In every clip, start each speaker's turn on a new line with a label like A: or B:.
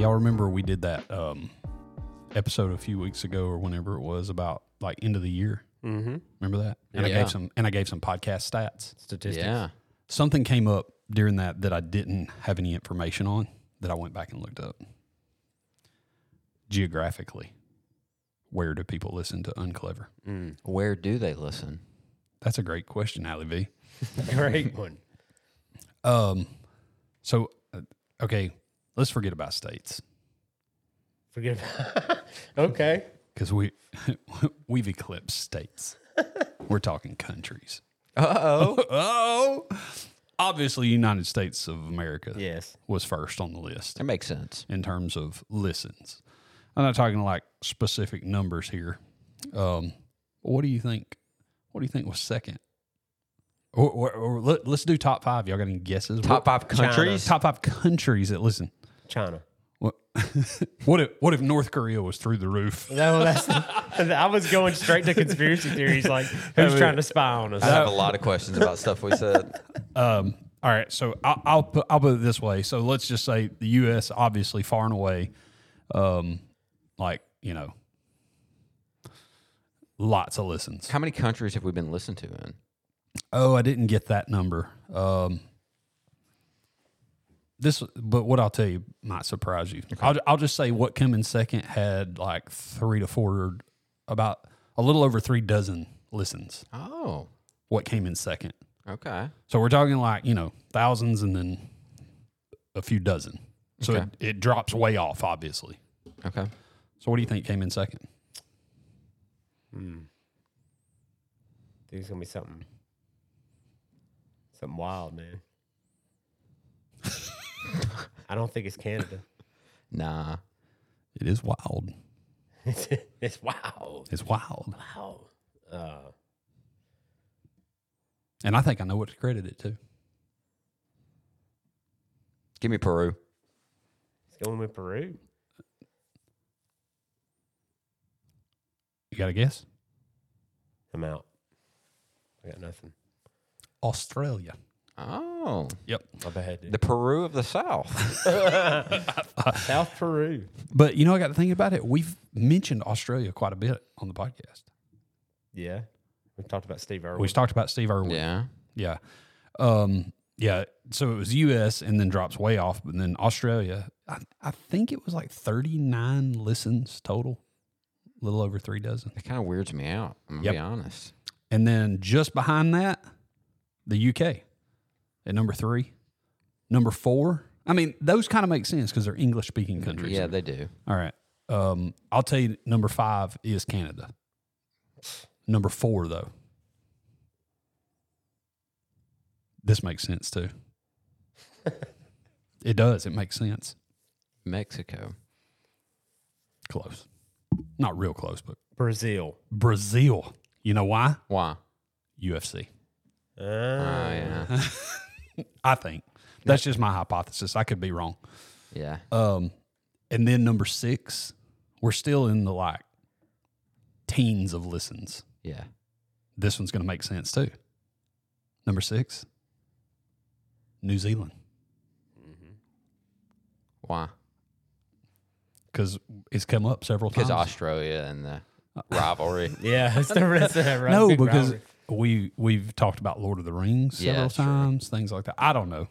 A: Hey, y'all remember we did that um, episode a few weeks ago or whenever it was about like end of the year?
B: Mm-hmm.
A: Remember that? And I gave some and I gave some podcast stats.
B: Statistics.
C: Yeah.
A: Something came up during that that I didn't have any information on that I went back and looked up. Geographically, where do people listen to Unclever?
B: Mm.
C: Where do they listen?
A: That's a great question, Ali V.
B: Great one.
A: Um, so uh, okay, let's forget about states
B: Forget about. okay.
A: because we we've eclipsed states. We're talking countries.
C: Uh oh.
A: Oh, obviously, United States of America
B: Yes.
A: was first on the list
C: that makes sense.
A: in terms of listens. I'm not talking like specific numbers here. Um, what do you think? What do you think was second? Or, or, or let, us do top five. Y'all got any guesses?
C: Top
A: What-
C: five countries.
A: top five countries that listen.
B: China.
A: What, what if what if North Korea was through the roof?
B: No, that's. I was going straight to conspiracy theories. Like, who's trying to spy on us?
C: I have a lot of questions about stuff we said.
A: Um, all right, so I'll, I'll put I'll put it this way. So let's just say the U.S. obviously far and away, um, like you know, lots of listens.
C: How many countries have we been listened to in?
A: Oh, I didn't get that number. Um, this, but what I'll tell you might surprise you. I'll, I'll just say what came in second had like three to four, about a little over three dozen listens.
C: Oh,
A: What came in second?
C: okay.
A: So we're talking like you know thousands and then a few dozen. So
C: Okay.
A: it, it drops way off, obviously.
C: Okay.
A: So what do you think came in second?
B: Hmm. Think it's gonna be something. Something wild, man. I don't think it's Canada.
C: Nah.
A: It is wild.
B: It's, it's wild.
A: It's wild,
B: Wow. Uh,
A: and I think I know what to credit it to.
C: Give me Peru.
B: it's going with Peru.
A: You got a guess?
B: I'm out. I got nothing.
A: Australia.
C: Oh,
A: Yep.
B: My bad.
C: the Peru of the South.
B: South Peru.
A: But you know, I got to think about it. We've mentioned Australia quite a bit on the podcast.
B: Yeah. We talked about Steve Irwin.
A: We talked about Steve Irwin.
C: yeah.
A: Yeah. Um, yeah. So it was U.S. and then drops way off, but then Australia. I, I think it was like 39 listens total, a little over three dozen.
C: It kind of weirds me out. I'm gonna
A: Yep.
C: be honest.
A: And then just behind that, the UK at number three. Number four. I mean, those kind of make sense because they're English speaking countries.
C: Yeah, they do.
A: All right. Um, I'll tell you, number five is Canada. Number four, though. This makes sense too. it does. It makes sense.
C: Mexico.
A: Close. Not real close, but
B: Brazil.
A: Brazil. You know why?
C: Why?
A: UFC.
C: Oh yeah.
A: I think. That's just my hypothesis. I could be wrong.
C: Yeah.
A: Um, and then number six, we're still in the like teens of listens.
C: Yeah.
A: This one's going to make sense too. Number six, New Zealand, Mm-hmm.
C: Why?
A: because it's come up several times.
C: Because Australia and the rivalry.
B: yeah. it's the rest of that.
A: no, because
B: rivalry.
A: We we've talked about Lord of the Rings
C: Yeah,
A: several
C: sure.
A: times, things like that. I don't know.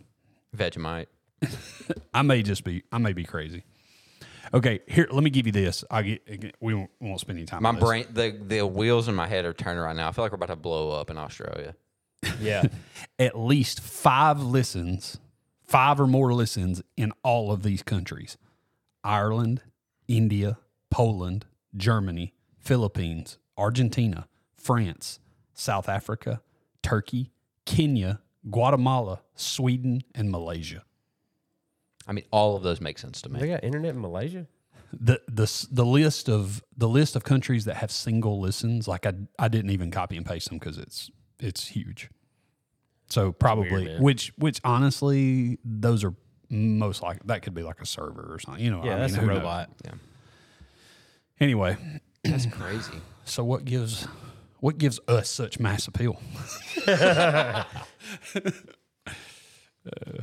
C: Vegemite.
A: I may just be. I may be crazy. Okay, here. Let me give you this. I get. We won't, we won't spend any time.
C: My
A: on this.
C: brain, the the wheels in my head are turning right now. I feel like we're about to blow up in Australia.
B: Yeah.
A: At least five listens, five or more listens in all of these countries: Ireland, India, Poland, Germany, Philippines, Argentina, France, South Africa, Turkey, Kenya, Guatemala, Sweden, and Malaysia.
C: I mean, all of those make sense to
B: they
C: me.
B: got internet in Malaysia.
A: the the the list of the list of countries that have single listens like I I didn't even copy and paste them because it's it's huge. So probably
B: man.
A: which which honestly those are most like that could be like a server or something. You know,
B: Yeah,
A: I
B: that's
A: mean,
B: a
A: who knows?
B: robot.
C: Yeah.
A: Anyway,
C: That's crazy.
A: so what gives what gives us such mass appeal? Uh,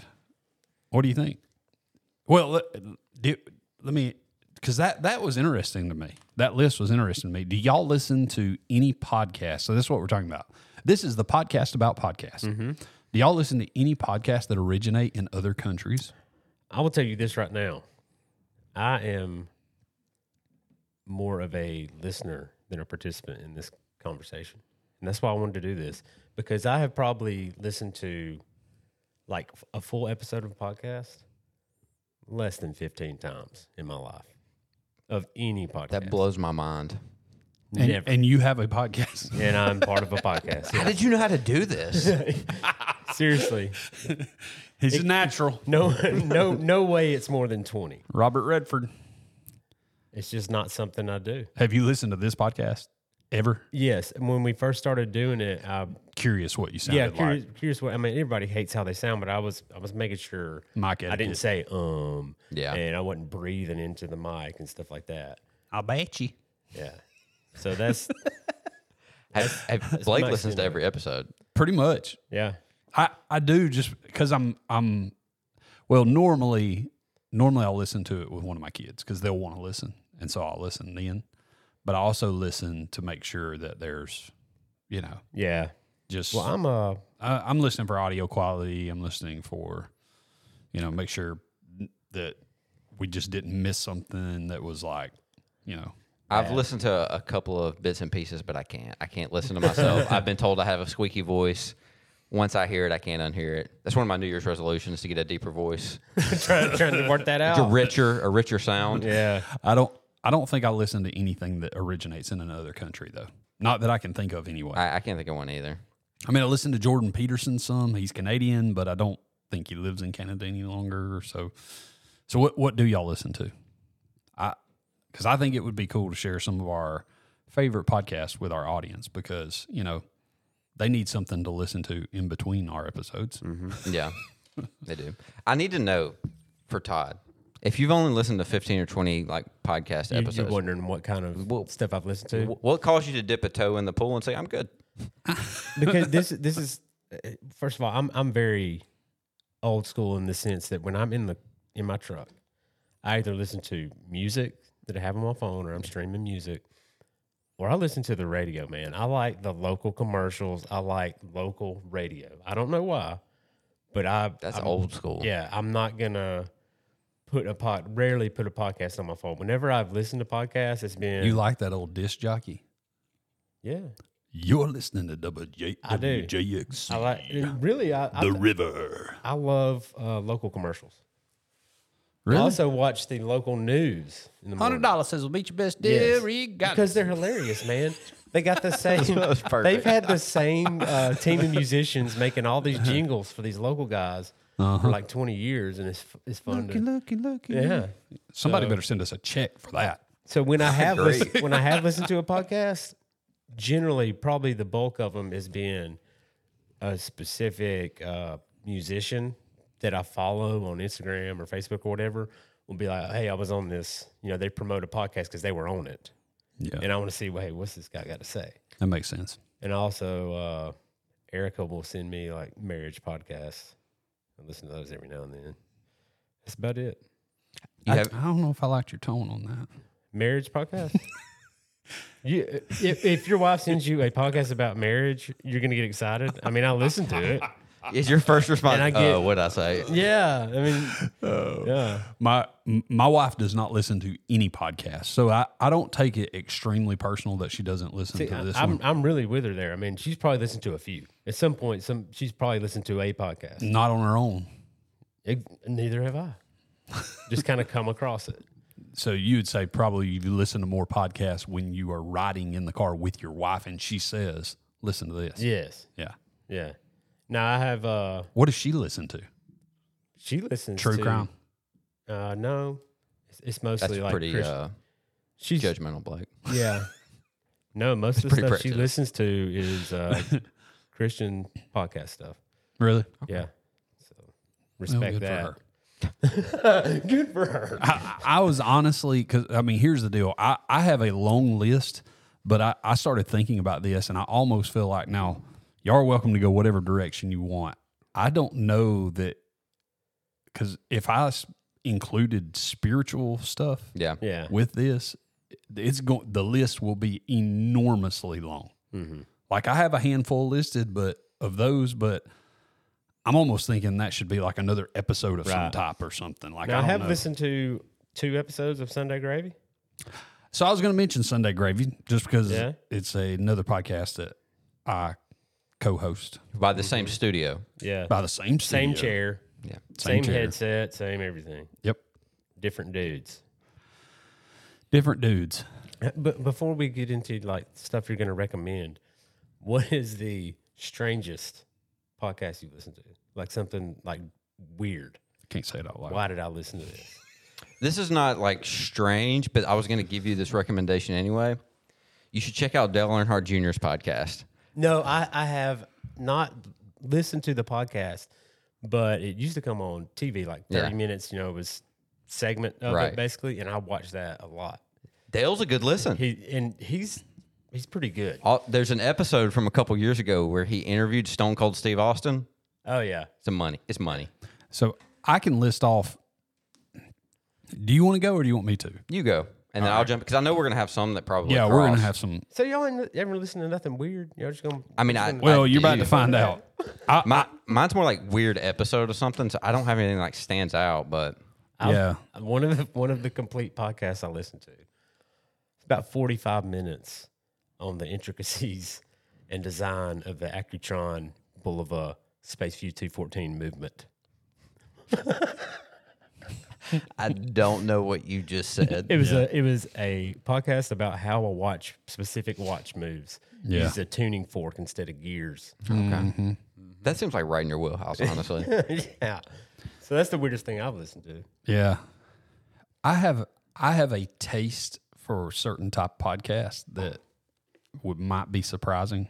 A: what do you think? Well, let- do, let me because that that was interesting to me. That list was interesting to me. Do y'all listen to any podcast? So this is what we're talking about. This is the podcast about podcasts. Do y'all listen to any podcasts that originate in other countries?
B: I will tell you this right now. I am more of a listener than a participant in this conversation. And that's why I wanted to do this because I have probably listened to like a full episode of a podcast less than 15 times in my life of any podcast.
C: That blows my mind.
A: And,
B: Never.
A: and you have a podcast.
B: and I'm part of a podcast.
C: How did you know how to do this?
B: Seriously.
A: He's natural.
B: No no no way it's more than 20.
A: Robert Redford.
B: It's just not something I do.
A: Have you listened to this podcast ever?
B: Yes, and when we first started doing it, I
A: Curious what you sounded
B: yeah, curious,
A: like.
B: curious what I mean. Everybody hates how they sound, but I was I was making sure
A: Mike
B: I didn't say um,
C: Yeah.
B: and I wasn't breathing into the mic and stuff like that.
A: I'll bet you.
B: Yeah, so that's
C: have, have, Blake listens to every episode.
A: Pretty much.
B: yeah.
A: I, I do just because I'm I'm well normally normally I'll listen to it with one of my kids because they'll want to listen and so I'll listen then, but I also listen to make sure that there's you know
B: Yeah.
A: just
B: Well, I'm uh
A: I, I'm listening for audio quality. I'm listening for you know make sure that we just didn't miss something that was like you know
C: I've listened to a couple of bits and pieces, but I can't. I can't listen to myself. I've been told I have a squeaky voice. Once I hear it, I can't unhear it. That's one of my New Year's resolutions to get a deeper voice,
B: trying, trying to work that out.
C: a richer, a richer sound.
B: Yeah.
A: I don't I don't think I listen to anything that originates in another country though. Not that I can think of anyway.
C: I, I can't think of one either.
A: I mean, I listen to Jordan Peterson some. He's Canadian, but I don't think he lives in Canada any longer. So, so what what do y'all listen to? I because I think it would be cool to share some of our favorite podcasts with our audience because you know they need something to listen to in between our episodes. Mm-hmm.
C: Yeah, they do. I need to know for Todd if you've only listened to fifteen or twenty like podcast
B: You,
C: episodes.
B: you're wondering what kind of
C: Well,
B: stuff I've listened to
C: What caused you to dip a toe in the pool and say, "I'm good"?
B: because this this is uh, first of all I'm I'm very old school in the sense that when I'm in the in my truck, I either listen to music that I have on my phone or I'm streaming music, or I listen to the radio. Man, I like the local commercials. I like local radio. I don't know why, but I
C: That's
B: I'm-
C: old school.
B: Yeah, I'm not gonna put a pod. Rarely put a podcast on my phone. Whenever I've listened to podcasts, it's been
A: You like that old disc jockey?
B: yeah.
A: You're listening to WJ,
B: I do.
A: WJXC,
B: I like really. I I,
A: the river.
B: I love uh, local commercials. I
A: Really?
B: also watch the local news in the morning
A: dollars says we'll beat your best
B: Yes.
A: You got
B: because they're hilarious, man. They got the same.
C: perfect.
B: they've had the same uh, team of musicians making all these jingles for these local guys for like twenty years, and it's it's fun. to,
A: looky, looky.
B: yeah.
A: Somebody
B: So-
A: better send us a check for that.
B: So when I have
C: Great.
B: listened, when I have listened to a podcast, generally probably the bulk of them has been a specific uh, musician that I follow on Instagram or Facebook or whatever. Will be like, hey, I was on this. You know, they promote a podcast because they were on it,
A: Yeah,
B: and I want to see, well, hey, what's this guy got to say?
A: that makes sense.
B: And also, uh, Erica will send me like marriage podcasts. I listen to those every now and then. That's about it.
C: You
A: I,
C: have-
A: I don't know if I liked your tone on that.
B: marriage podcast. you, if, if your wife sends you a podcast about marriage, you're gonna get excited. I mean, I listen to it.
C: Is your first response?
B: And I get-
C: oh, what I say?
B: Yeah, I mean, oh. yeah.
A: My my wife does not listen to any podcast, so I, I don't take it extremely personal that she doesn't listen
B: See,
A: to this
B: I'm
A: one.
B: I'm really with her there. I mean, she's probably listened to a few at some point. Some she's probably listened to a podcast.
A: Not on her own.
B: It- neither have I. Just kind of come across it.
A: So you would say probably you listen to more podcasts when you are riding in the car with your wife, and she says, "Listen to this."
B: Yes.
A: Yeah.
B: Yeah. Now I have. uh
A: What does she listen to?
B: She listens
A: True
B: to,
A: crime.
B: Uh, no, it's, it's mostly
C: That's
B: like
C: pretty
B: Christ-
C: uh,
B: she's
C: judgmental, Blake.
B: Yeah. No, most of the
C: pretty
B: stuff she
C: prejudiced.
B: listens to is uh, Christian podcast stuff.
A: Really?
B: Yeah. So
A: Well,
B: respect
A: good for
B: that.
A: her.
B: good for her.
A: I, I was honestly because I mean, here's the deal. I, I have a long list, but I, I started thinking about this, and I almost feel like now y'all are welcome to go whatever direction you want. I don't know that because if I s- included spiritual stuff
C: Yeah.
B: Yeah.
A: with this, it's going. The list will be enormously long.
B: Mm-hmm.
A: Like I have a handful listed, but of those, but I'm almost thinking that should be like another episode of some
B: Right.
A: type or something. Like
B: Now,
A: I
B: I
A: don't
B: have
A: know.
B: listened to two episodes of Sunday Gravy.
A: So I was going to mention Sunday Gravy just because
B: Yeah.
A: it's a, another podcast that I co-host
C: By the same studio.
B: Yeah.
A: by the same
B: Same
A: studio.
B: chair,
C: Yeah.
B: same,
A: chair.
B: headset, same everything.
A: Yep,
B: Different dudes.
A: different dudes.
B: Uh, but before we get into like stuff you're going to recommend, what is the strangest podcast you listen to? Like something like weird.
A: Can't say it out loud.
B: Why did I listen to this?
C: This is not like strange, but I was going to give you this recommendation anyway. You should check out Dale Earnhardt Jr.'s podcast.
B: No, I, I have not listened to the podcast, but it used to come on TV like 30
C: Yeah.
B: minutes, you know, it was segment of
C: Right.
B: it basically, and I watched that a lot.
C: Dale's a good listen.
B: He and he's he's pretty good.
C: All- There's an episode from a couple years ago where he interviewed Stone Cold Steve Austin.
B: Oh yeah.
C: It's a money. It's money.
A: So I can list off. Do you want to go or do you want me to?
C: You go, and then I'll jump because I know we're gonna have some that probably.
A: Yeah, we're gonna
C: cross.
A: have some.
B: So y'all ain't ever listen to nothing weird? Y'all just gonna
C: I mean, I-
B: gonna-
A: Well, you're about
C: do.
A: to find out. I,
C: My, mine's more like weird episode or something. So I don't have anything like stands out, but
B: I'll-
A: yeah.
B: One of the one of the complete podcasts I listened to. It's about 45 minutes on the intricacies and design of the Accutron Bulova Space View 214 movement.
C: I don't know what you just said.
B: It was a it was a podcast about how a watch specific watch moves.
A: Yeah.
B: Use a tuning fork instead of gears.
C: okay. That seems like right in your wheelhouse, honestly.
B: yeah. So that's the weirdest thing I've listened to.
A: Yeah. I have I have a taste for certain type podcasts that would might be surprising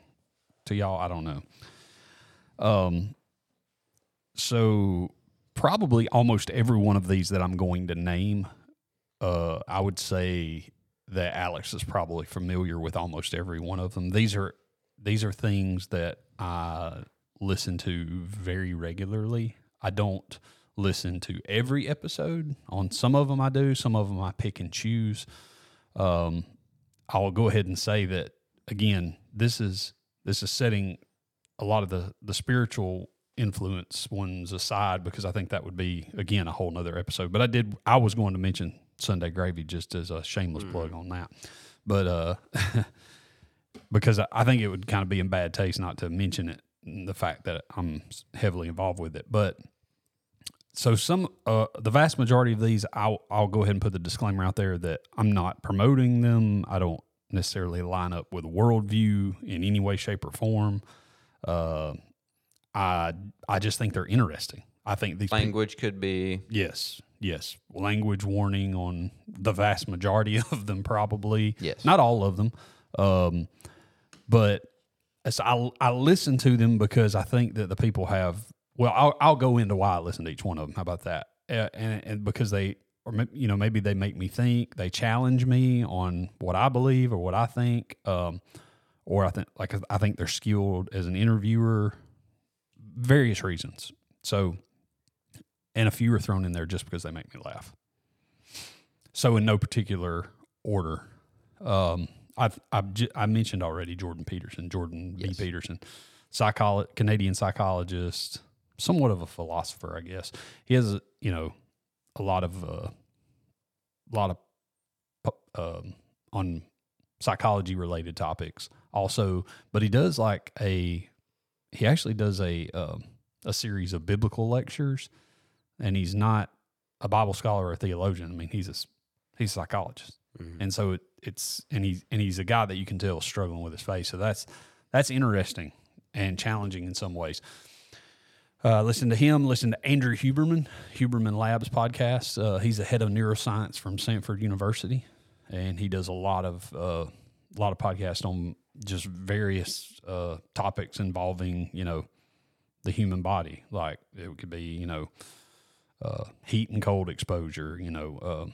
A: to y'all. I don't know. Um so probably almost every one of these that I'm going to name, uh, I would say that Alex is probably familiar with almost every one of them. These are these are things that I listen to very regularly. I don't listen to every episode. On some of them I do, some of them I pick and choose. Um, I'll go ahead and say that again. This is this is setting a lot of the the spiritual influence ones aside because I think that would be again a whole nother episode. But I did I was going to mention Sunday Gravy just as a shameless plug on that. But uh because I- I think it would kind of be in bad taste not to mention it the fact that I'm heavily involved with it. But so some uh the vast majority of these I'll I'll go ahead and put the disclaimer out there that I'm not promoting them. I don't necessarily line up with worldview in any way, shape, or form. Uh I I just think they're interesting. I think these people,
C: Language could be.
A: yes, yes, language warning on the vast majority of them, probably.
C: Yes.
A: not all of them, um, but I I listen to them because I think that the people have. Well, I'll I'll go into why I listen to each one of them. How about that? Uh, and and because they or you know maybe they make me think, they challenge me on what I believe or what I think. Um, or I think like I think they're skilled as an interviewer, various reasons. So, and a few are thrown in there just because they make me laugh. So, in no particular order, um, I've, I've j- I mentioned already Jordan Peterson, Jordan
C: Yes.
A: B. Peterson, psycholo- Canadian psychologist, somewhat of a philosopher, I guess. He has, you know, a lot of, uh, lot of, um, on psychology related topics also, but he does like a, he actually does a, um, a series of biblical lectures and he's not a Bible scholar or a theologian. I mean, he's a, he's a psychologist. And so it, it's and he's and he's a guy that you can tell is struggling with his faith. So that's that's interesting and challenging in some ways. Uh, listen to him. Listen to Andrew Huberman, Huberman Labs podcast. Uh, he's the head of neuroscience from Stanford University, and he does a lot of uh, a lot of podcasts on just various uh, topics involving you know the human body. Like it could be you know uh, heat and cold exposure. You know. Uh,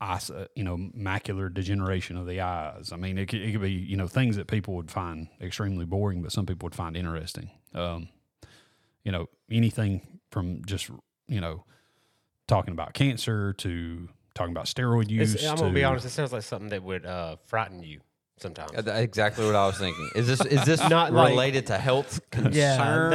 A: eyes, uh, you know, macular degeneration of the eyes. I mean, it could, it could be, you know, things that people would find extremely boring, but some people would find interesting. Um, you know, anything from just, you know, talking about cancer to talking about steroid use.
B: It's- I'm
A: to,
B: gonna be honest. It sounds like something that would uh, frighten you sometimes.
C: Uh, that's exactly what I was thinking. Is this is this
B: Not like-
C: related to health concerns?
B: Yeah,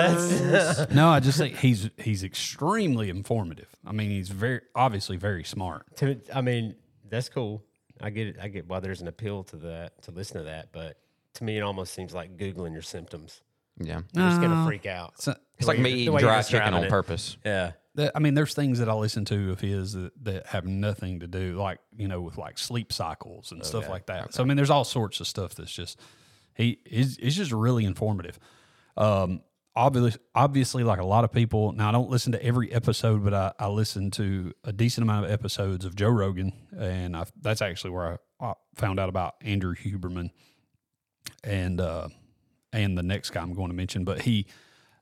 B: that's
A: No, I just think he's he's extremely informative. I mean, he's very obviously very smart.
B: to, I mean that's cool. I get it. I get why there's an appeal to that to listen to that, but to me it almost seems like googling your symptoms.
C: yeah.
B: You're just gonna freak out.
A: So,
C: It's like me eating dry chicken on
B: it.
C: purpose.
B: Yeah.
A: That- I mean, there's things that I listen to of his that, that have nothing to do, like you know, with like sleep cycles and stuff like that. So I mean, there's all sorts of stuff that's just he is it's just really informative. Um, obviously, obviously, like a lot of people. Now, I don't listen to every episode, but I, I listen to a decent amount of episodes of Joe Rogan, and I, that's actually where I, I found out about Andrew Huberman and uh, and the next guy I'm going to mention. But he,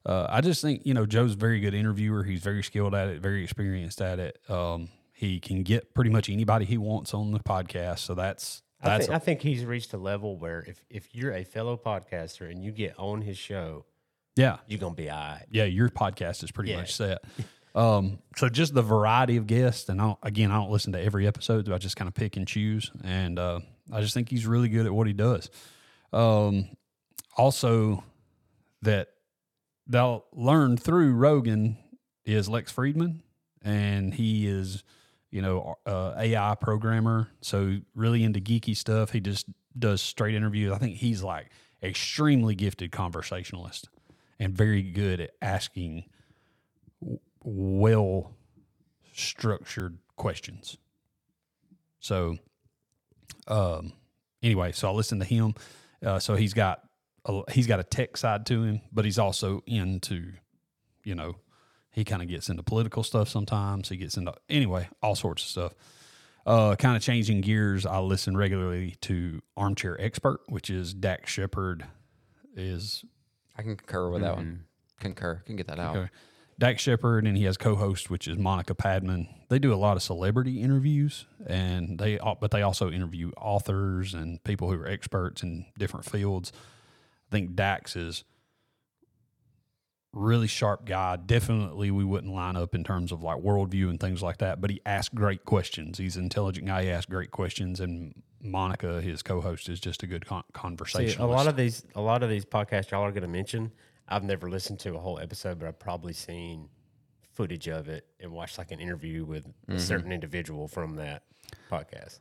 A: uh, I just think you know Joe's a very good interviewer. He's very skilled at it, very experienced at it. Um, he can get pretty much anybody he wants on the podcast. So that's
B: I think, I think he's reached a level where if, if you're a fellow podcaster and you get on his show,
A: yeah.
B: you're gonna be all right.
A: yeah, your podcast is pretty
B: Yeah.
A: much set. Um, so just the variety of guests, and I don't, again, I don't listen to every episode, but I just kind of pick and choose, and uh, I just think he's really good at what he does. Um, also, that they'll learn through Rogan is Lex Fridman, and he is, you know, uh, AI programmer, so really into geeky stuff. He just does straight interviews. I think he's like extremely gifted conversationalist and very good at asking well structured questions. So, um, anyway, so I listened to him. Uh, so he's got a, he's got a tech side to him, but he's also into, you know, he kind of gets into political stuff sometimes. He gets into anyway all sorts of stuff. Uh, kind of changing gears. I listen regularly to Armchair Expert, which is Dax Shepard. Is
C: I can concur with that one. Concur. Can get that out.
A: Okay. Dax Shepard, and he has co-host, which is Monica Padman. They do a lot of celebrity interviews, and they but they also interview authors and people who are experts in different fields. I think Dax is really sharp guy. Definitely, we wouldn't line up in terms of like worldview and things like that. But he asks great questions. He's an intelligent guy. He asks great questions, and Monica, his co-host, is just a good con-
B: See,
A: conversationalist.
B: a lot of these, a lot of these podcasts y'all are going to mention. I've never listened to a whole episode, but I've probably seen footage of it and watched like an interview with a mm-hmm. certain individual from that podcast.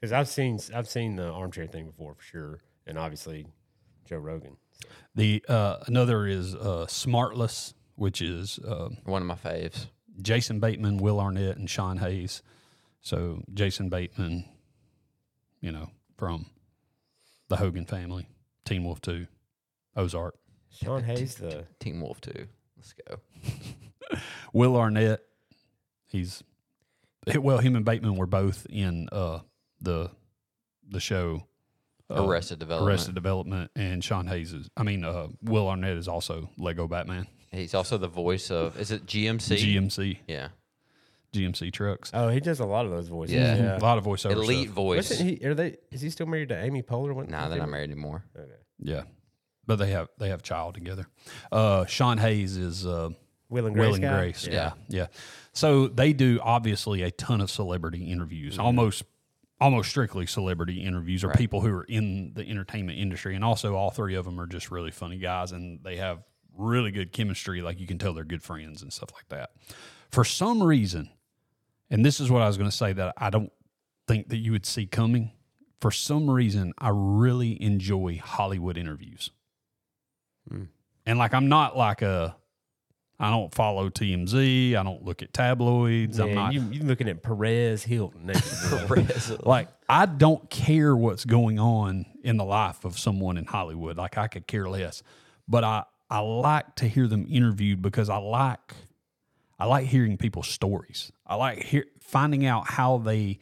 B: Because I've seen, I've seen the armchair thing before for sure, and obviously Joe Rogan.
A: the uh, another is uh, Smartless, which is. Uh,
C: One of my faves.
A: Jason Bateman, Will Arnett, and Sean Hayes. So Jason Bateman, you know, from the Hogan family, Teen Wolf Two, Ozark.
B: Sean Hayes, the
C: Team Wolf Two. Let's go.
A: Will Arnett, he's well, him and Bateman were both in uh, the the show
C: Arrested Development.
A: Arrested Development, and Sean Hayes is. I mean, uh, Will Arnett is also Lego Batman,
C: He's also the voice of. Is it GMC?
A: GMC,
C: yeah.
A: GMC trucks.
B: oh, he does a lot of those voices.
C: Yeah.
A: A lot of voiceover
C: Elite
A: stuff.
C: voice.
B: Wasn't he? Are they? Is he still married to Amy Poehler? What-
C: Nah, they're not married anymore.
B: Okay.
A: Yeah, but they have they have child together. Uh, Sean Hayes is uh,
B: Will and Grace.
A: Will and? Grace. Yeah. yeah, So they do obviously a ton of celebrity interviews, almost almost strictly celebrity interviews or
C: Right.
A: people who are in the entertainment industry, and also all three of them are just really funny guys, and they have really good chemistry. Like you can tell they're good friends and stuff like that. For some reason, and this is what I was going to say that I don't think that you would see coming. For some reason, I really enjoy Hollywood interviews. Hmm. And like, I'm not like a, I don't follow TMZ. I don't look at tabloids. I'm not
B: you, you looking at Perez Hilton me.
A: like, I don't care what's going on in the life of someone in Hollywood. Like, I could care less. But I, I like to hear them interviewed because I like, I like hearing people's stories. I like hear, finding out how they,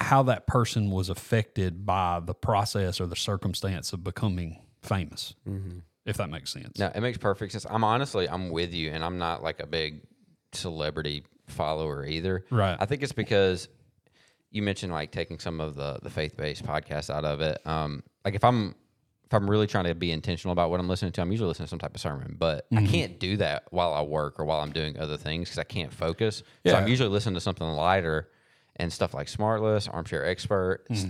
A: how that person was affected by the process or the circumstance of becoming famous. Mm-hmm. If that makes sense.
C: No, it makes perfect sense. I'm honestly, I'm with you, and I'm not like a big celebrity follower either.
A: Right.
C: I think it's because you mentioned like taking some of the the faith based podcasts out of it. Um, like if I'm if I'm really trying to be intentional about what I'm listening to, I'm usually listening to some type of sermon. But I can't do that while I work or while I'm doing other things because I can't focus. So I'm usually listening to something lighter and stuff like Smartless, Armchair Expert. s-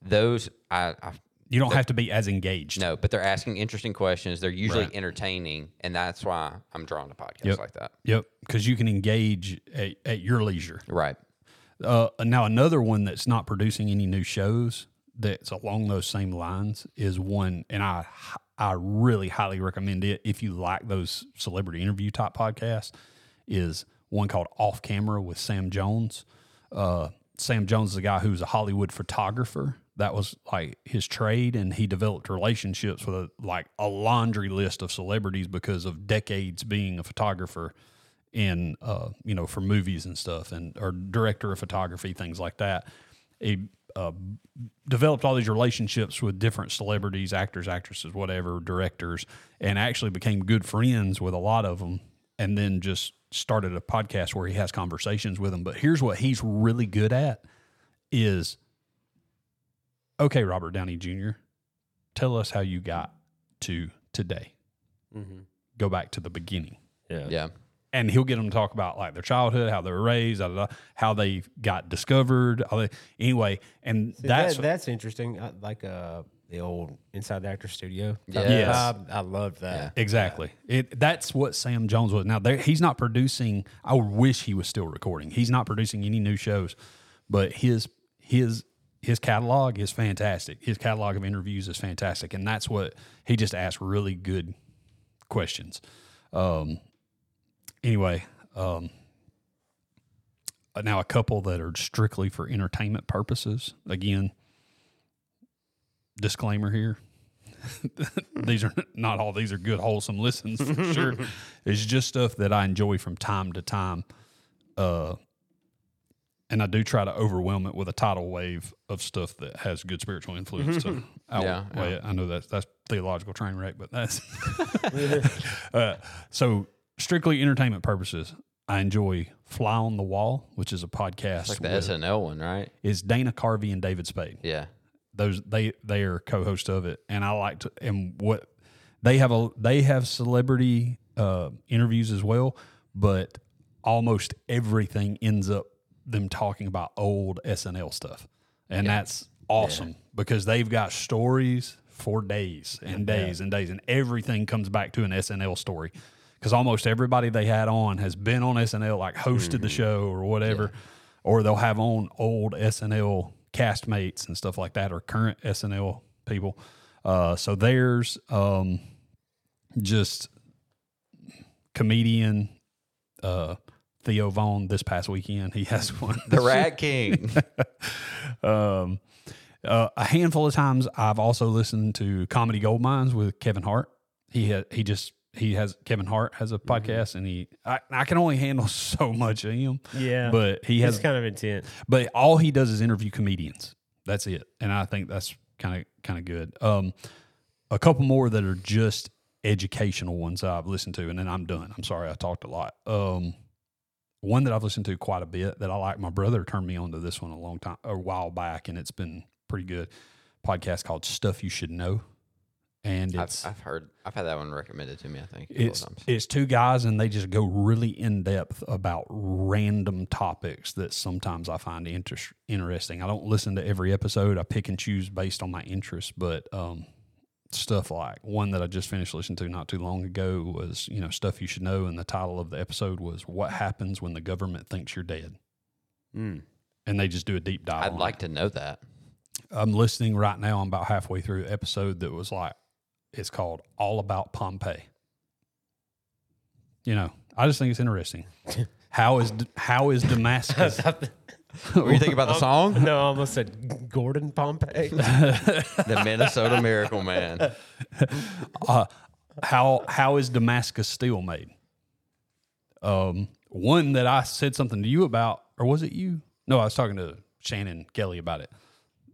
C: Those I, I
A: You don't have to be as engaged.
C: no, but they're asking interesting questions. They're usually entertaining, and that's why I'm drawn to podcasts like that.
A: Yep, because you can engage at, at your leisure.
C: Right.
A: Uh, now another one that's not producing any new shows that's along those same lines is one, and I I really highly recommend it if you like those celebrity interview type podcasts. Is one called Off Camera with Sam Jones. Uh, Sam Jones is a guy who's a Hollywood photographer. That was like his trade, and he developed relationships with a, like a laundry list of celebrities because of decades being a photographer in uh, you know for movies and stuff and or director of photography things like that. He uh, developed all these relationships with different celebrities actors actresses whatever directors and actually became good friends with a lot of them and then just started a podcast where he has conversations with them but here's what he's really good at is okay robert downey jr tell us how you got to today go back to the beginning
B: Yeah.
C: Yeah.
A: and he'll get them to talk about like their childhood, how they were raised, da, da, da, how they got discovered. They, anyway, and
B: See,
A: that's
B: that, that's interesting. I, like uh, the old Inside the Actor Studio. Yeah,
C: Yes.
B: vibe. I love that.
A: exactly it. That's what Sam Jones was. Now there, he's not producing. I wish he was still recording. He's not producing any new shows, but his his his catalog is fantastic. His catalog of interviews is fantastic, and that's what he just asks really good questions. Um, anyway, um, now a couple that are strictly for entertainment purposes. Again, disclaimer here. these are not all these are good wholesome listens for sure. It's just stuff that I enjoy from time to time. Uh and I do try to overwhelm it with a tidal wave of stuff that has good spiritual influence to
C: Yeah,
A: outweigh it. I know that's that's theological train wreck, but that's uh, so strictly entertainment purposes. I enjoy Fly on the Wall, which is a podcast.
C: Like the
A: with-
C: SNL one, right?
A: is Dana Carvey and David Spade
C: Yeah.
A: those they they are co-host of it and i like to and what they have a they have celebrity uh interviews as well but almost everything ends up them talking about old snl stuff. And that's awesome because they've got stories for days and days and days. And everything comes back to an snl story. Because almost everybody they had on has been on snl like hosted the show or whatever. Or they'll have on old snl castmates and stuff like that or current snl people. Uh, so there's um, just comedian uh, Theo Von this past weekend. He has one.
C: The Rat King.
A: um, uh, a handful of times I've also listened to Comedy Gold Minds with Kevin Hart. He had he just he has Kevin Hart has a podcast and he I, I can only handle so much of him.
B: Yeah.
A: But he
B: It's
A: has
B: kind of intense.
A: but all he does is interview comedians. That's it, and I think that's kind of kind of good. Um, a couple more that are just educational ones I've listened to, and then I'm done. I'm sorry I talked a lot. Um, one that I've listened to quite a bit that I like. My brother turned me on to this one a long time, a while back, and it's been pretty good. Podcast called Stuff You Should Know, and
C: I've, I've heard, I've had that one recommended to me, I think.
A: it's it's two guys and they just go really in depth about random topics that sometimes I find interest interesting. I don't listen to every episode. I pick and choose based on my interest, but um, stuff like one that I just finished listening to not too long ago was you know stuff you should know, and the title of the episode was "What Happens When the Government Thinks You're Dead,"
B: Mm.
A: and they just do a deep dive.
C: I'd like
A: it.
C: to know that.
A: I'm listening right now. I'm about halfway through an episode that was like, it's called All About Pompeii. You know, I just think it's interesting. How is how is Damascus?
C: What do you thinking about the song?
B: no, I almost said Gordon Pompey.
C: the Minnesota Miracle Man.
A: uh, how how is Damascus steel made? Um, one that I said something to you about, or was it you? No, I was talking to Shannon Kelly about it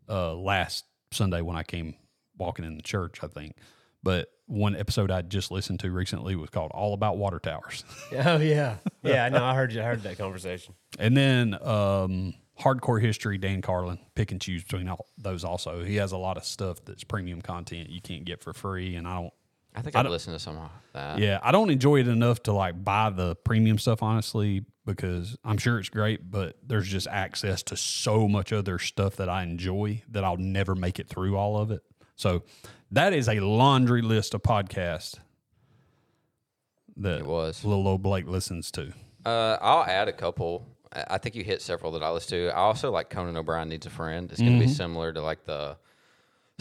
A: uh, last Sunday when I came walking in the church, I think. But one episode I just listened to recently was called "All About Water Towers,"
B: oh yeah, yeah. No, I heard you. I heard that conversation.
A: and then um, Hardcore History, Dan Carlin. Pick and choose between all those. Also, he has a lot of stuff that's premium content you can't get for free, and I don't.
C: I think I've listened to some of that.
A: Yeah, I don't enjoy it enough to like buy the premium stuff, honestly, because I'm sure it's great, but there's just access to so much other stuff that I enjoy that I'll never make it through all of it. So that is a laundry list of podcasts that
C: It was.
A: little old Blake listens to.
C: Uh, I'll add a couple. I I think you hit several that I listen to. I also like Conan O'Brien Needs a Friend. It's going to be similar to like the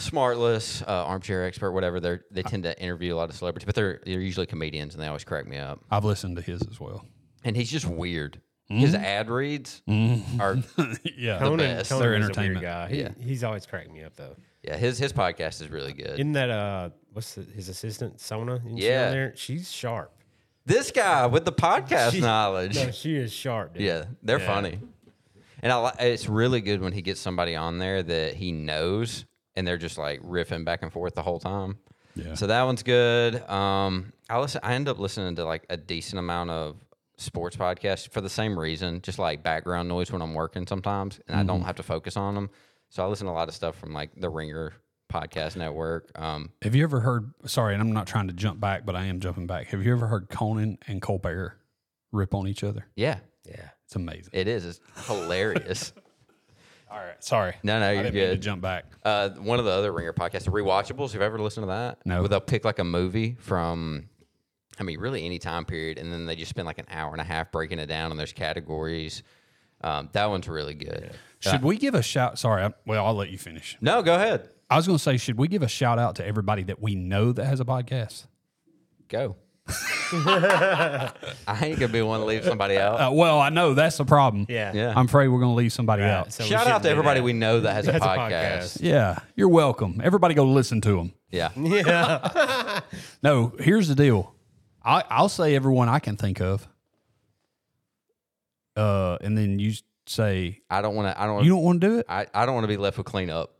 C: Smartless, uh, Armchair Expert, whatever. They they tend to interview a lot of celebrities, but they're they're usually comedians and they always crack me up.
A: I've listened to his as well.
C: And he's just weird. His ad reads are
A: yeah,
B: Conan,
C: best.
B: Conan
A: They're
B: is a weird
A: entertainment.
B: guy. He,
C: Yeah.
B: he's always cracked me up though.
C: Yeah. His his podcast is really good.
B: Isn't that uh what's the, his assistant Sona? Isn't she
C: Yeah.
B: there? she's sharp.
C: This guy with the podcast
B: She-
C: knowledge.
B: No, she is sharp. Dude.
C: Yeah, they're
B: Yeah.
C: funny. And I, li- it's really good when he gets somebody on there that he knows and they're just like riffing back and forth the whole time.
A: Yeah.
C: So that one's good. Um, I listen. I end up listening to like a decent amount of sports podcasts for the same reason, just like background noise when I'm working sometimes, and I don't have to focus on them. So I listen to a lot of stuff from like the Ringer podcast network. Um,
A: Have you ever heard? Sorry, and I'm not trying to jump back, but I am jumping back. Have you ever heard Conan and Colbert rip on each other?
C: yeah,
B: Yeah.
A: It's amazing.
C: it is. It's hilarious.
A: All right, sorry.
C: No, no,
A: I
C: you're
A: didn't mean to
C: good.
A: jump back.
C: Uh, one of the other Ringer podcasts, the Rewatchables. Have you ever listened to that?
A: No.
C: Where they'll pick like a movie from, I mean, really any time period, and then they just spend like an hour and a half breaking it down, and there's categories. Um, that one's really good.
A: Should we give a shout? Sorry, I, well, I'll let you finish.
C: No, go ahead.
A: I was going to say, should we give a shout out to everybody that we know that has a podcast?
C: Go. I ain't gonna be one to leave somebody out.
A: Uh, well, I know that's the problem.
B: Yeah.
C: Yeah.
A: I'm afraid we're going to leave somebody
B: Right,
A: out.
B: so we
C: Shout out
B: shouldn't
C: to
B: do
C: everybody
B: that.
C: we know that has a
B: Has a
C: podcast.
B: podcast.
A: Yeah, you're welcome. Everybody go listen to them.
C: Yeah.
B: Yeah.
A: No, here's the deal. I, I'll say everyone I can think of. Uh, and then you say
C: I don't want to. I don't.
A: you
C: Wanna,
A: don't want to do it.
C: I, I don't want to be left with cleanup.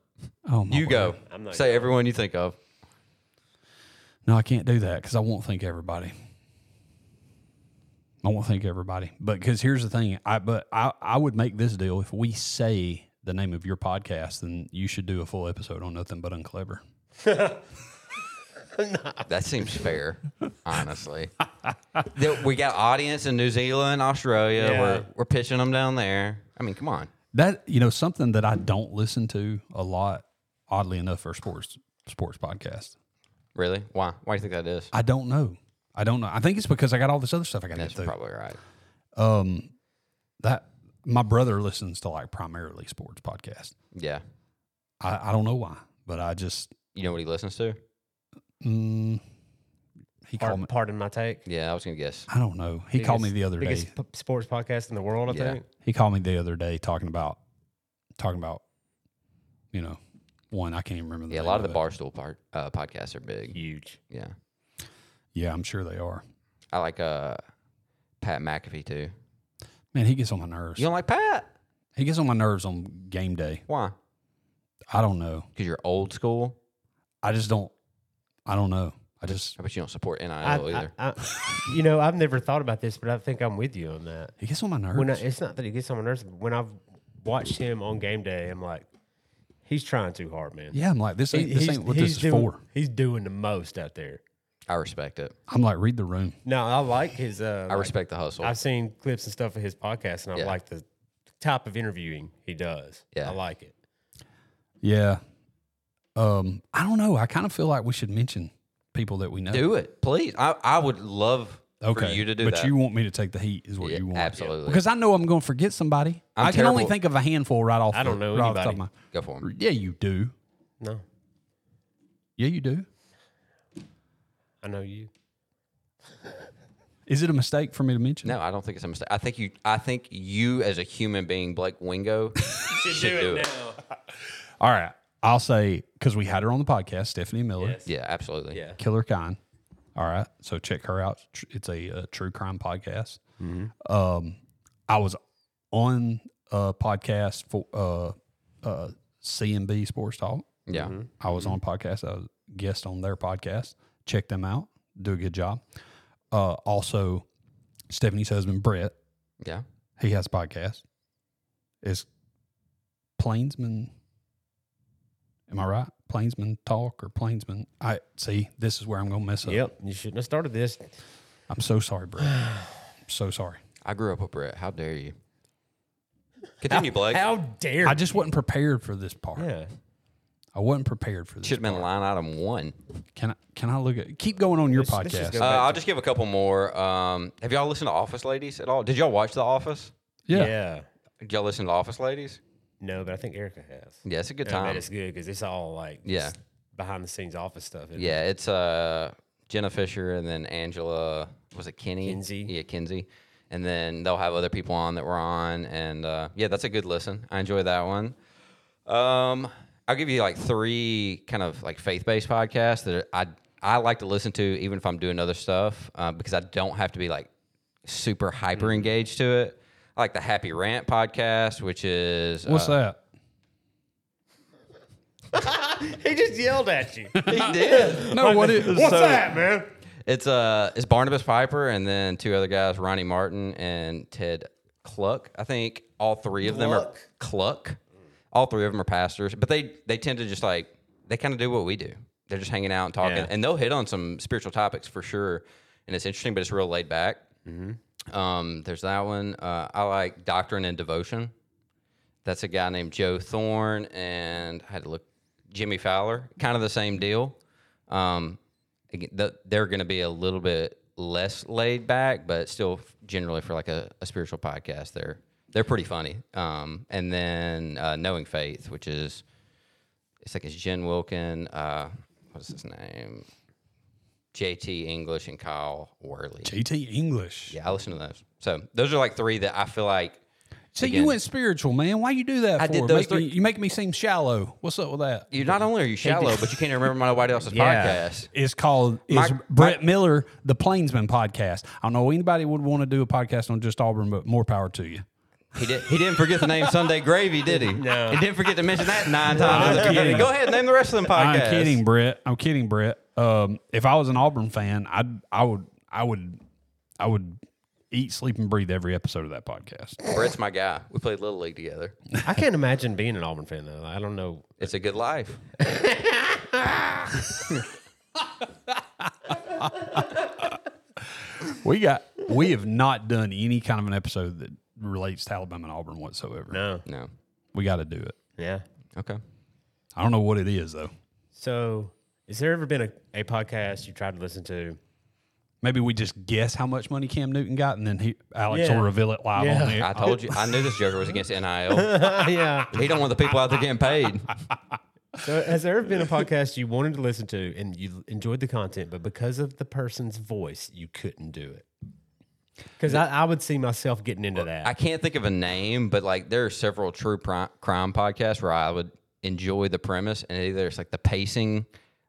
A: Oh, my
C: You
A: word.
C: go.
B: I'm not
C: Say
B: going.
C: everyone you think of.
A: No, I can't do that because I won't think everybody. I won't think everybody. But because here's the thing, I but I I would make this deal if we say the name of your podcast, then you should do a full episode on nothing but unclever.
C: That seems fair, honestly. We got audience in New Zealand, Australia.
B: Yeah.
C: We're we're pitching them down there. I mean, come on.
A: That you know something that I don't listen to a lot. Oddly enough, for sports sports podcast,
C: Really? Why? Why do you think that is?
A: I don't know. I don't know. I think it's because I got all this other stuff I got to
C: That's probably right.
A: Um, that my brother listens to like primarily sports podcast.
C: Yeah.
A: I, I don't know why, but I just
C: You know what he listens to?
A: mm, he called me.
B: Pardon, pardon my take.
C: Yeah, I was gonna guess.
A: I don't know. He called me the other day.
B: biggest p- sports podcast in the world. I
C: Yeah.
B: think.
A: He called me the other day talking about talking about you know one I can't even remember. The
C: Yeah, a
A: name
C: lot of the
A: it.
C: barstool part, uh, podcasts are big.
B: Huge.
C: Yeah,
A: Yeah, I'm sure they are.
C: I like uh, Pat McAfee too.
A: Man, he gets on my nerves.
C: You don't like Pat?
A: He gets on my nerves on game day.
C: Why?
A: I don't know.
C: Because you're old school.
A: I just don't. I don't know. I just
C: I bet you don't support NIL
B: I,
C: either.
B: I, I, you know, I've never thought about this, but I think I'm with you on that.
A: he gets on my nerves.
B: When I, it's not that he gets on my nerves, but when I've watched him on game day, I'm like, he's trying too hard, man.
A: yeah, I'm like this
B: He-
A: ain't this
B: he's,
A: ain't what
B: he's
A: this is
B: doing,
A: for.
B: He's doing the most out there.
C: I respect it.
A: I'm like read the room.
B: No, I like his. Uh,
C: I
B: like,
C: respect the hustle.
B: I've seen clips and stuff of his podcast, and I
C: Yeah.
B: like the type of interviewing he does.
C: Yeah.
B: I like it.
A: Yeah. Um, I don't know. I kind of feel like we should mention people that we know.
C: do it, please. I, I would love
A: okay,
C: for you to do
A: but
C: that.
A: you want me to take the heat, is what
C: Yeah,
A: you want.
C: absolutely.
A: Because I know I'm going to forget somebody.
C: I'm
A: I can only think of a handful right off.
B: I don't
A: the-
B: know
A: right off the top of
B: anybody.
C: Go for
A: my-
C: him.
A: yeah, you do.
B: No,
A: Yeah, you do.
B: I know you.
A: Is it a mistake for me to mention?
C: No, I don't think it's a mistake. I think you. I think you, as a human being, Blake Wingo, should do it.
A: All right. I'll say because we had her on the podcast, Stephanie Miller,
B: Yes.
C: Yeah, absolutely.
B: Yeah.
A: Killer Kind. All right. So check her out. Tr- It's a, uh true crime podcast. Um, I was on a podcast for uh, uh, CMB Sports Talk.
C: Yeah.
A: I was on podcast. I was a guest on their podcast. Check them out. Do a good job. Uh, also, Stephanie's husband Brett.
C: Yeah.
A: He has a podcast. It's Plainsman. Am I right? Plainsman talk or Plainsman? I see. This is where I'm gonna mess up.
B: Yep, you shouldn't have started this.
A: I'm so sorry, Brett. I'm so sorry.
C: I grew up with Brett. How dare you? Continue, Blake.
B: How dare
A: I just wasn't prepared for this part.
B: Yeah.
A: I wasn't prepared for this.
C: Should have been line item one.
A: Can I? Can I look at? Keep going on your
B: Let's- let's just
A: podcast.
B: go
C: Uh,
B: back
C: I'll
B: to-
C: just give a couple more. Um, have y'all listened to Office Ladies at all? Did y'all watch The Office?
A: yeah.
B: Yeah.
C: Did y'all listen to Office Ladies?
B: No, but I think Erica has.
C: Yeah, it's a good
B: And
C: time.
B: it's good because it's all like
C: Yeah.
B: behind the scenes office stuff. isn't it?
C: Yeah, it's uh Jenna Fischer and then Angela was it Kenny?
B: Kinsey.
C: Yeah, Kinsey. And then they'll have other people on that were on and uh, yeah, that's a good listen. I enjoy that one. Um I'll give you like three kind of like faith-based podcasts that I I like to listen to even if I'm doing other stuff uh, because I don't have to be like super hyper engaged to it. I like the Happy Rant podcast, which is
A: What's
C: uh,
A: that?
B: He just yelled at you.
C: He did.
A: No, what is?
B: What's that, man?
C: It's uh it's Barnabas Piper and then two other guys, Ronnie Martin and Ted Kluck. I think all three of them are Cluck. All three of them are pastors, but they they tend to just like they kind of do what we do. They're just hanging out and talking,
B: Yeah.
C: and they'll hit on some spiritual topics for sure. And it's interesting, but it's real laid back. Um, there's that one. Uh, I like Doctrine and Devotion. That's a guy named Joe Thorn, and I had to look Jimmy Fowler. Kind of the same deal. Um, they're going to be a little bit less laid back, but still generally for like a, a spiritual podcast, they're they're pretty funny. Um, and then uh, Knowing Faith, which is it's like it's Jen Wilkin. Uh, what's his name? JT English and Kyle Worley.
A: JT English.
C: Yeah, I listen to those. So those are like three that I feel like.
A: See,
C: Again.
A: you went spiritual, man. Why you do that
C: I
A: for?
C: did those
A: Make me- you make me seem shallow. What's up with that?
C: You not only are you shallow, but you can't remember my nobody else's
B: Yeah.
C: podcast.
A: It's called is
C: My-
A: Brett Miller, the Plainsman podcast. I don't know anybody would want to do a podcast on just Auburn, but more power to you.
C: He did. He didn't forget the name Sunday Gravy, did he?
B: No.
C: He didn't forget to mention that nine times. in. Go ahead, and name the rest of them podcasts.
A: I'm kidding, Brett. I'm kidding, Brett. Um, if I was an Auburn fan, I'd I would I would I would eat, sleep, and breathe every episode of that podcast.
C: Brett's my guy. We played little league together.
B: I can't imagine being an Auburn fan though. I don't know.
C: It's a good life.
A: We got we have not done any kind of an episode that relates to Alabama and Auburn whatsoever.
B: No.
C: No.
A: We got to do it.
B: Yeah.
C: Okay.
A: I don't know what it is though.
B: So, has there ever been a, a podcast you tried to listen to?
A: Maybe we just guess how much money Cam Newton got, and then he Alex
B: Yeah.
A: will reveal it live
B: Yeah.
A: on there.
C: I told you. I knew this joker was against NIL.
B: yeah.
C: He don't want the people out there getting paid.
B: So, has there ever been a podcast you wanted to listen to and you enjoyed the content, but because of the person's voice, you couldn't do it? Because I, I would see myself getting into that.
C: I can't think of a name, but like there are several true pri- crime podcasts where I would enjoy the premise, and either it's like the pacing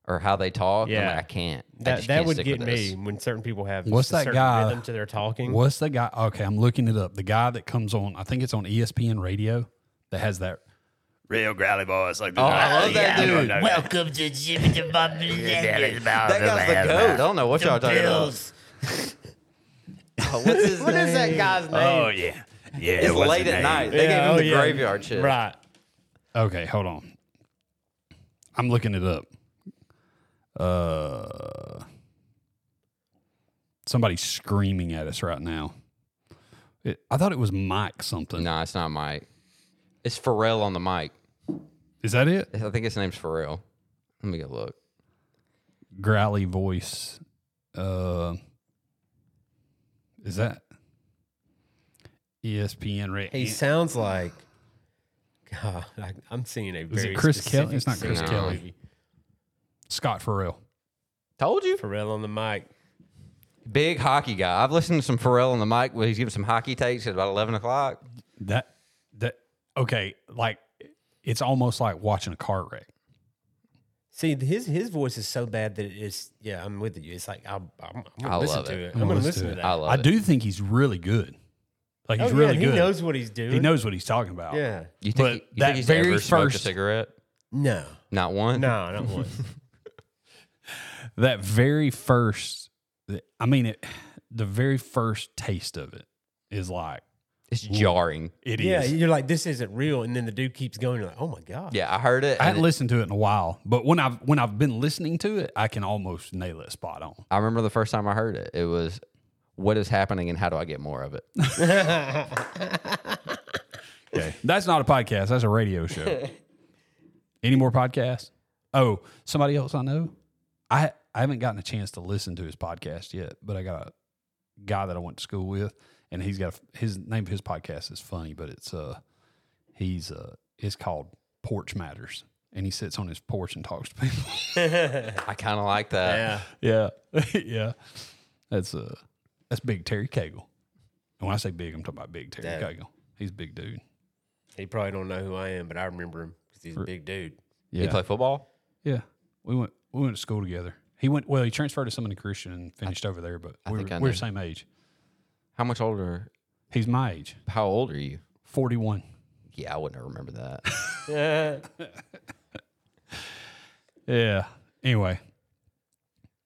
C: or how they talk. Yeah,
B: Yeah.
C: I can't.
B: That
C: just
B: that
C: can't
B: would get me when certain people have
A: What's
B: a
A: that guy-
B: rhythm to their talking.
A: What's the guy? Okay, I'm looking it up. The guy that comes on, I think it's on ESPN Radio, that has that real growly voice like this.
C: Oh, I love that dude.
D: Welcome to Jimmy the Bobby
C: That guy's the goat. I don't know what y'all talking about. Oh, what's his name?
B: What is that guy's oh, name?
D: Oh yeah, yeah.
C: It's
D: what's
C: late at night. They
B: Yeah,
C: gave him
B: oh,
C: the
B: yeah.
C: graveyard shit.
B: Right.
A: Okay, hold on. I'm looking it up. Uh, somebody's screaming at us right now. It, I thought it was Mike something.
C: No, it's not Mike. It's Ferrall on the mic.
A: Is that it?
C: I think his name's Ferrall. Let me go look.
A: Growly voice. Uh, is that ESPN? Ra-
B: He sounds like. God, I, I'm seeing a
A: it
B: very.
A: Chris Kelly? It's not Chris
B: scene.
C: Kelly.
A: Scott Ferrall.
C: Told you.
B: Ferrall on the mic.
C: Big hockey guy. I've listened to some Ferrall on the mic where he's giving some hockey takes at about 11 o'clock.
A: That that okay, like it's almost like watching a car wreck.
B: See, his his voice is so bad that it's yeah. I'm with you. It's like I'm, I'm, I'm gonna
C: I
B: listen
C: love
B: to
C: it.
B: it.
A: I'm
B: I'm
A: gonna
B: gonna
A: listen
B: listen
A: to
B: to
C: I
B: that.
C: love
A: I
C: it.
A: do think he's really good. Like he's
B: Oh,
A: really
B: yeah,
A: good.
B: He knows what he's doing.
A: He knows what he's talking about.
B: Yeah.
C: You think,
A: But
C: you
A: that
C: think he's
A: very
C: ever smoked a
A: first-
C: cigarette?
B: No.
C: Not one?
B: No, not one.
A: That very first I mean it the very first taste of it is like
C: It's jarring.
A: It is.
B: Yeah, you're like, this isn't real, and then the dude keeps going. You're like, oh my god.
C: Yeah, I heard it.
A: I hadn't
C: it-
A: listened to it in a while, but when I've when I've been listening to it, I can almost nail it spot on.
C: I remember the first time I heard it. It was, "What is happening, and how do I get more of it?"
A: Okay, that's not a podcast. That's a radio show. Any more podcasts? Oh, somebody else I know. I I haven't gotten a chance to listen to his podcast yet, but I got a guy that I went to school with, and he's got a, his name of his podcast is funny, but it's uh he's uh it's called Porch Matters, and he sits on his porch and talks to people.
C: I kind of like that.
B: Yeah.
A: yeah, yeah. That's uh that's Big Terry Cagle. And when I say big, I'm talking about Big Terry
B: Dad.
A: Cagle. He's a big dude.
B: He probably don't know who I am, but I remember him because he's a big dude.
A: Yeah,
C: You play football?
A: Yeah, we went we went to school together. He went well. He transferred to Summit Christian and finished over there, but
C: I
A: we
C: think
A: were,
C: I
A: we're
C: know.
A: the same age.
C: How much older?
A: He's my age,
C: How old are you?
A: forty one.
C: Yeah, I wouldn't have remembered that.
B: Yeah.
A: Yeah. Anyway,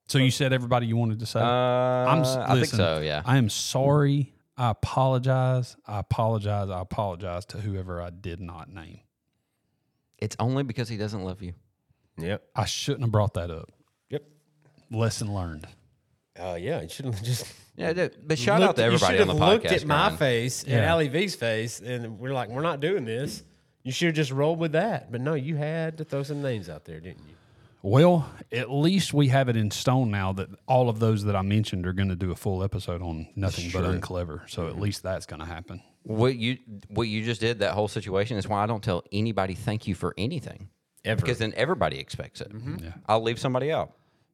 A: so you said everybody you wanted to say.
C: Uh,
A: I'm. s-
C: I think
A: listen,
C: so. Yeah.
A: I am sorry. I apologize. I apologize. I apologize to whoever I did not name.
C: It's only because he doesn't love you.
B: yep.
A: I shouldn't have brought that up.
B: Yep.
A: Lesson learned.
B: Oh yeah, you should have just
C: Yeah, dude, but shout out to everybody
B: should
C: on the
B: have
C: podcast.
B: looked at my
C: Brian.
B: face and
A: Yeah.
B: Ali V's face, and we're like, we're not doing this. You should have just rolled with that. But no, you had to throw some names out there, didn't you?
A: Well, at least we have it in stone now that all of those that I mentioned are going to do a full episode on nothing but unclever. So
C: Mm-hmm.
A: at least that's going to happen.
C: What you what you just did that whole situation is why I don't tell anybody thank you for anything
B: Ever.
C: because then everybody expects it.
A: Yeah.
C: I'll leave somebody out.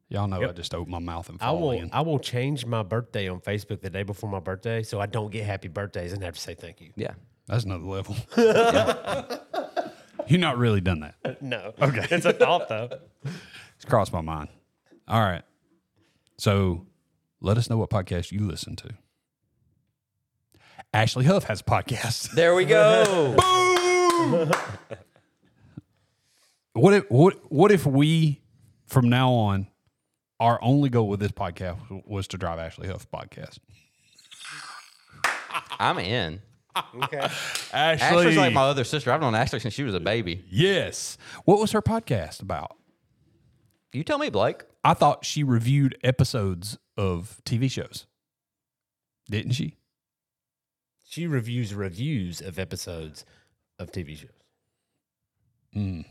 A: Y'all know I just open my mouth and
B: I
A: fall
B: will.
A: in.
B: I will change my birthday on Facebook the day before my birthday, so I don't get happy birthdays and have to say thank you.
C: Yeah.
A: That's another level. You're not really done that.
B: No. Okay. It's a thought though.
A: It's crossed my mind. All right. So let us know what podcast you listen to. Ashley Huff has a podcast.
C: There we go. Boom.
A: what if what what if we from now on our only goal with this podcast was to drive Ashley Huff podcast?
C: I'm in.
B: Okay.
A: Ashley,
C: Ashley's like my other sister. I've known Ashley since she was a baby.
A: yes. What was her podcast about?
C: You tell me, Blake.
A: I thought she reviewed episodes of TV shows. Didn't she?
B: She reviews reviews of episodes of TV shows. Mm.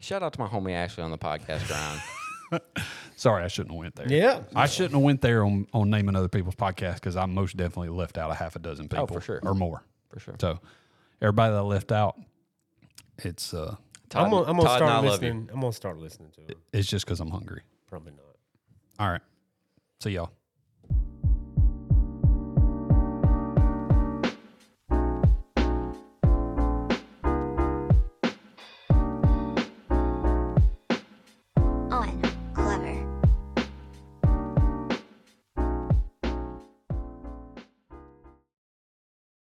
C: Shout out to my homie Ashley on the podcast, Brian.
A: Sorry, I shouldn't have went there.
B: Yeah.
A: I shouldn't have went there on, on naming other people's podcasts because I most definitely left out a half a dozen people
C: for sure.
A: or more.
C: For sure.
A: So everybody that I left out, it's uh,
C: Todd,
B: I'm gonna, I'm gonna
C: Todd and I
B: start
C: love you.
B: listening. I'm gonna start listening to it.
A: it's just because I'm hungry.
B: Probably not.
A: All right, see y'all.